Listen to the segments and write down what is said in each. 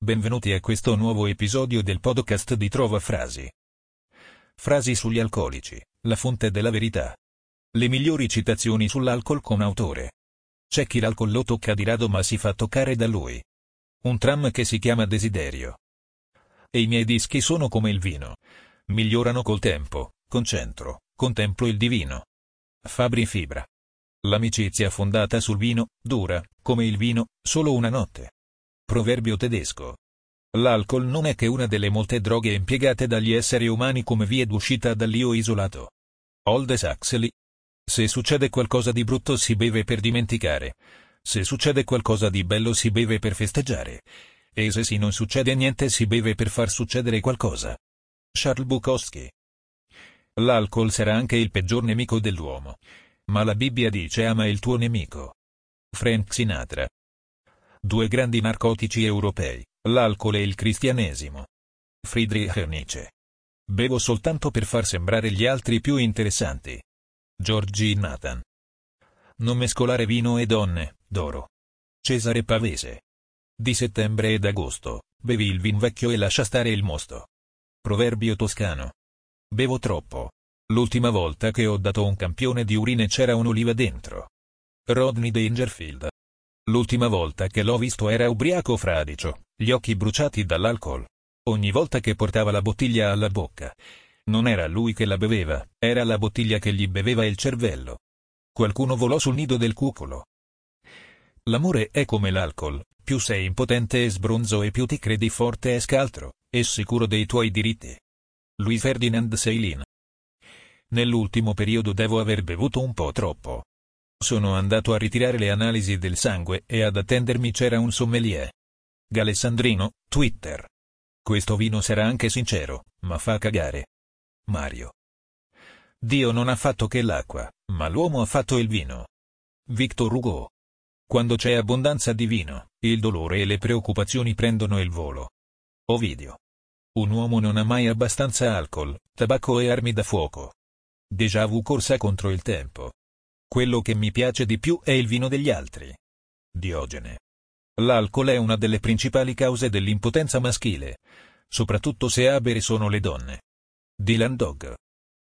Benvenuti a questo nuovo episodio del podcast di Trova Frasi. Frasi sugli alcolici, la fonte della verità. Le migliori citazioni sull'alcol con autore. C'è chi l'alcol lo tocca di rado ma si fa toccare da lui. Un tram che si chiama desiderio. E i miei dischi sono come il vino. Migliorano col tempo, concentro, contemplo il divino. Fabri Fibra. L'amicizia fondata sul vino, dura, come il vino, solo una notte. Proverbio tedesco. L'alcol non è che una delle molte droghe impiegate dagli esseri umani come via d'uscita dall'io isolato. Aldous Huxley. Se succede qualcosa di brutto si beve per dimenticare. Se succede qualcosa di bello si beve per festeggiare. E se si non succede niente si beve per far succedere qualcosa. Charles Bukowski. L'alcol sarà anche il peggior nemico dell'uomo. Ma la Bibbia dice ama il tuo nemico. Frank Sinatra. Due grandi narcotici europei, l'alcol e il cristianesimo. Friedrich Nietzsche. Bevo soltanto per far sembrare gli altri più interessanti. Georgi Nathan. Non mescolare vino e donne, d'oro. Cesare Pavese. Di settembre ed agosto, bevi il vin vecchio e lascia stare il mosto. Proverbio toscano. Bevo troppo. L'ultima volta che ho dato un campione di urine c'era un'oliva dentro. Rodney Dangerfield. L'ultima volta che l'ho visto era ubriaco fradicio, gli occhi bruciati dall'alcol. Ogni volta che portava la bottiglia alla bocca. Non era lui che la beveva, era la bottiglia che gli beveva il cervello. Qualcuno volò sul nido del cucolo. L'amore è come l'alcol, più sei impotente e sbronzo e più ti credi forte e scaltro, e sicuro dei tuoi diritti. Louis Ferdinand Ceylin. Nell'ultimo periodo devo aver bevuto un po' troppo. Sono andato a ritirare le analisi del sangue e ad attendermi c'era un sommelier. Galessandrino, Twitter. Questo vino sarà anche sincero, ma fa cagare. Mario. Dio non ha fatto che l'acqua, ma l'uomo ha fatto il vino. Victor Hugo. Quando c'è abbondanza di vino, il dolore e le preoccupazioni prendono il volo. Ovidio. Un uomo non ha mai abbastanza alcol, tabacco e armi da fuoco. Déjà vu corsa contro il tempo. Quello che mi piace di più è il vino degli altri. Diogene. L'alcol è una delle principali cause dell'impotenza maschile, soprattutto se a bere sono le donne. Dylan Dog.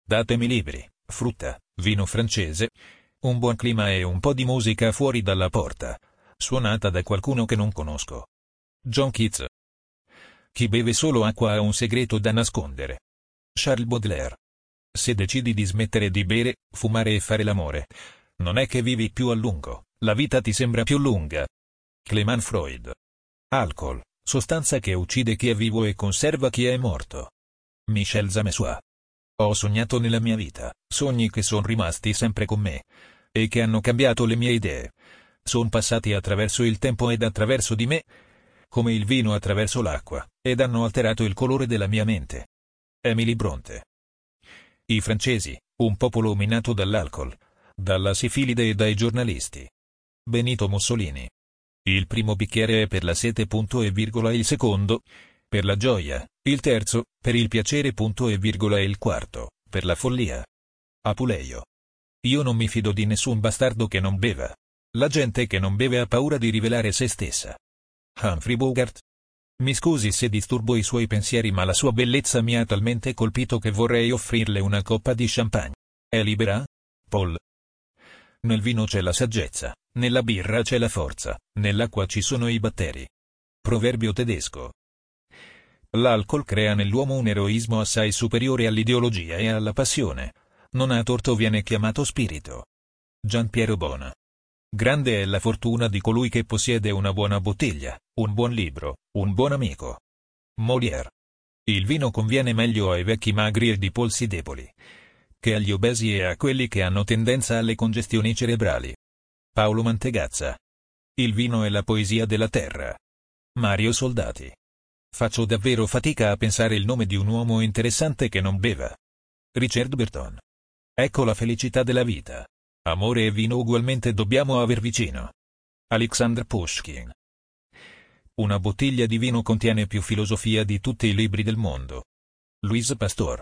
Datemi libri, frutta, vino francese, un buon clima e un po' di musica fuori dalla porta, suonata da qualcuno che non conosco. John Keats. Chi beve solo acqua ha un segreto da nascondere. Charles Baudelaire. Se decidi di smettere di bere, fumare e fare l'amore, non è che vivi più a lungo, la vita ti sembra più lunga. Clement Freud. Alcol, sostanza che uccide chi è vivo e conserva chi è morto. Michel Zamessois. Ho sognato nella mia vita, sogni che sono rimasti sempre con me, e che hanno cambiato le mie idee. Sono passati attraverso il tempo ed attraverso di me, come il vino attraverso l'acqua, ed hanno alterato il colore della mia mente. Emily Bronte. I francesi, un popolo minato dall'alcol, dalla sifilide e dai giornalisti. Benito Mussolini. Il primo bicchiere è per la sete punto e virgola il secondo, per la gioia, il terzo, per il piacere punto e virgola il quarto, per la follia. Apuleio. Io non mi fido di nessun bastardo che non beva. La gente che non beve ha paura di rivelare se stessa. Humphrey Bogart. Mi scusi se disturbo i suoi pensieri ma la sua bellezza mi ha talmente colpito che vorrei offrirle una coppa di champagne. È libera? Paul. Nel vino c'è la saggezza, nella birra c'è la forza, nell'acqua ci sono i batteri. Proverbio tedesco. L'alcol crea nell'uomo un eroismo assai superiore all'ideologia e alla passione. Non ha torto viene chiamato spirito. Gian Piero Bona. Grande è la fortuna di colui che possiede una buona bottiglia, un buon libro, un buon amico. Molière. Il vino conviene meglio ai vecchi magri e di polsi deboli, che agli obesi e a quelli che hanno tendenza alle congestioni cerebrali. Paolo Mantegazza. Il vino è la poesia della terra. Mario Soldati. Faccio davvero fatica a pensare il nome di un uomo interessante che non beva. Richard Burton. Ecco la felicità della vita. Amore e vino ugualmente dobbiamo aver vicino. Alexander Pushkin. Una bottiglia di vino contiene più filosofia di tutti i libri del mondo. Louise Pastor.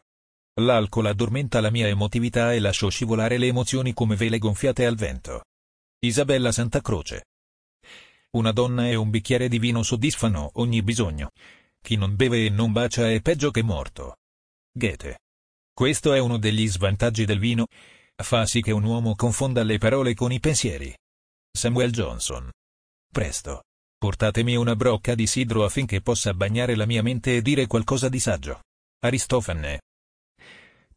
L'alcol addormenta la mia emotività e lascio scivolare le emozioni come vele gonfiate al vento. Isabella Santa Croce. Una donna e un bicchiere di vino soddisfano ogni bisogno. Chi non beve e non bacia è peggio che morto. Goethe. Questo è uno degli svantaggi del vino. Fa sì che un uomo confonda le parole con i pensieri. Samuel Johnson. Presto. Portatemi una brocca di sidro affinché possa bagnare la mia mente e dire qualcosa di saggio. Aristofane.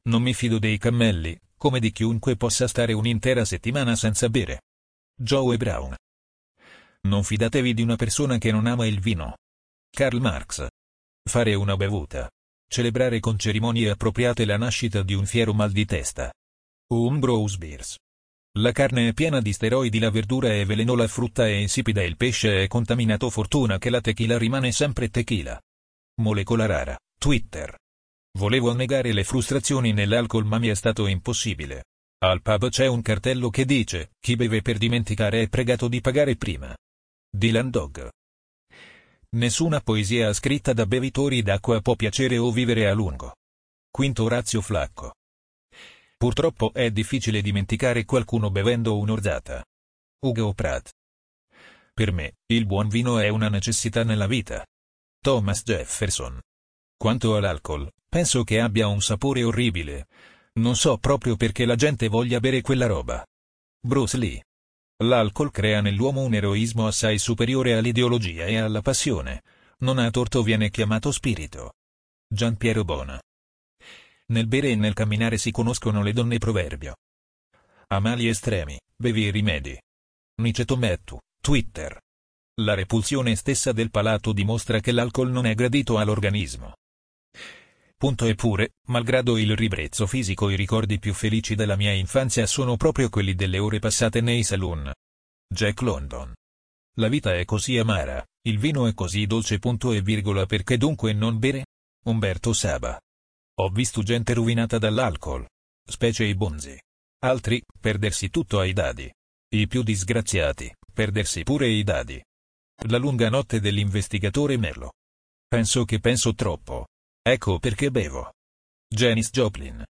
Non mi fido dei cammelli, come di chiunque possa stare un'intera settimana senza bere. Joe Brown. Non fidatevi di una persona che non ama il vino. Karl Marx. Fare una bevuta. Celebrare con cerimonie appropriate la nascita di un fiero mal di testa. Umbrose Beers. La carne è piena di steroidi, la verdura è veleno, la frutta è insipida il pesce è contaminato. Fortuna che la tequila rimane sempre tequila. Molecola rara. Twitter. Volevo negare le frustrazioni nell'alcol ma mi è stato impossibile. Al pub c'è un cartello che dice, chi beve per dimenticare è pregato di pagare prima. Dylan Dog. Nessuna poesia scritta da bevitori d'acqua può piacere o vivere a lungo. Quinto Orazio Flacco. Purtroppo è difficile dimenticare qualcuno bevendo un'orzata. Ugo Pratt. Per me, il buon vino è una necessità nella vita. Thomas Jefferson. Quanto all'alcol, penso che abbia un sapore orribile. Non so proprio perché la gente voglia bere quella roba. Bruce Lee. L'alcol crea nell'uomo un eroismo assai superiore all'ideologia e alla passione. Non a torto viene chiamato spirito. Gian Piero Bona. Nel bere e nel camminare si conoscono le donne proverbio. A mali estremi, bevi i rimedi. Niceto Twitter. La repulsione stessa del palato dimostra che l'alcol non è gradito all'organismo. Punto eppure, malgrado il ribrezzo fisico i ricordi più felici della mia infanzia sono proprio quelli delle ore passate nei saloon. Jack London. La vita è così amara, il vino è così dolce. Punto e virgola perché dunque non bere? Umberto Saba. Ho visto gente rovinata dall'alcol. Specie i bonzi. Altri, perdersi tutto ai dadi. I più disgraziati, perdersi pure i dadi. La lunga notte dell'investigatore Merlo. Penso che penso troppo. Ecco perché bevo. Janis Joplin.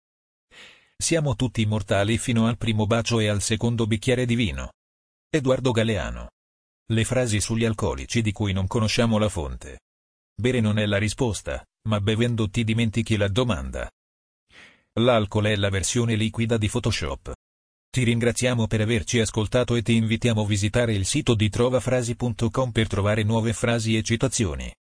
Siamo tutti mortali fino al primo bacio e al secondo bicchiere di vino. Edoardo Galeano. Le frasi sugli alcolici di cui non conosciamo la fonte. Bere non è la risposta, ma bevendo ti dimentichi la domanda. L'alcol è la versione liquida di Photoshop. Ti ringraziamo per averci ascoltato e ti invitiamo a visitare il sito di trovafrasi.com per trovare nuove frasi e citazioni.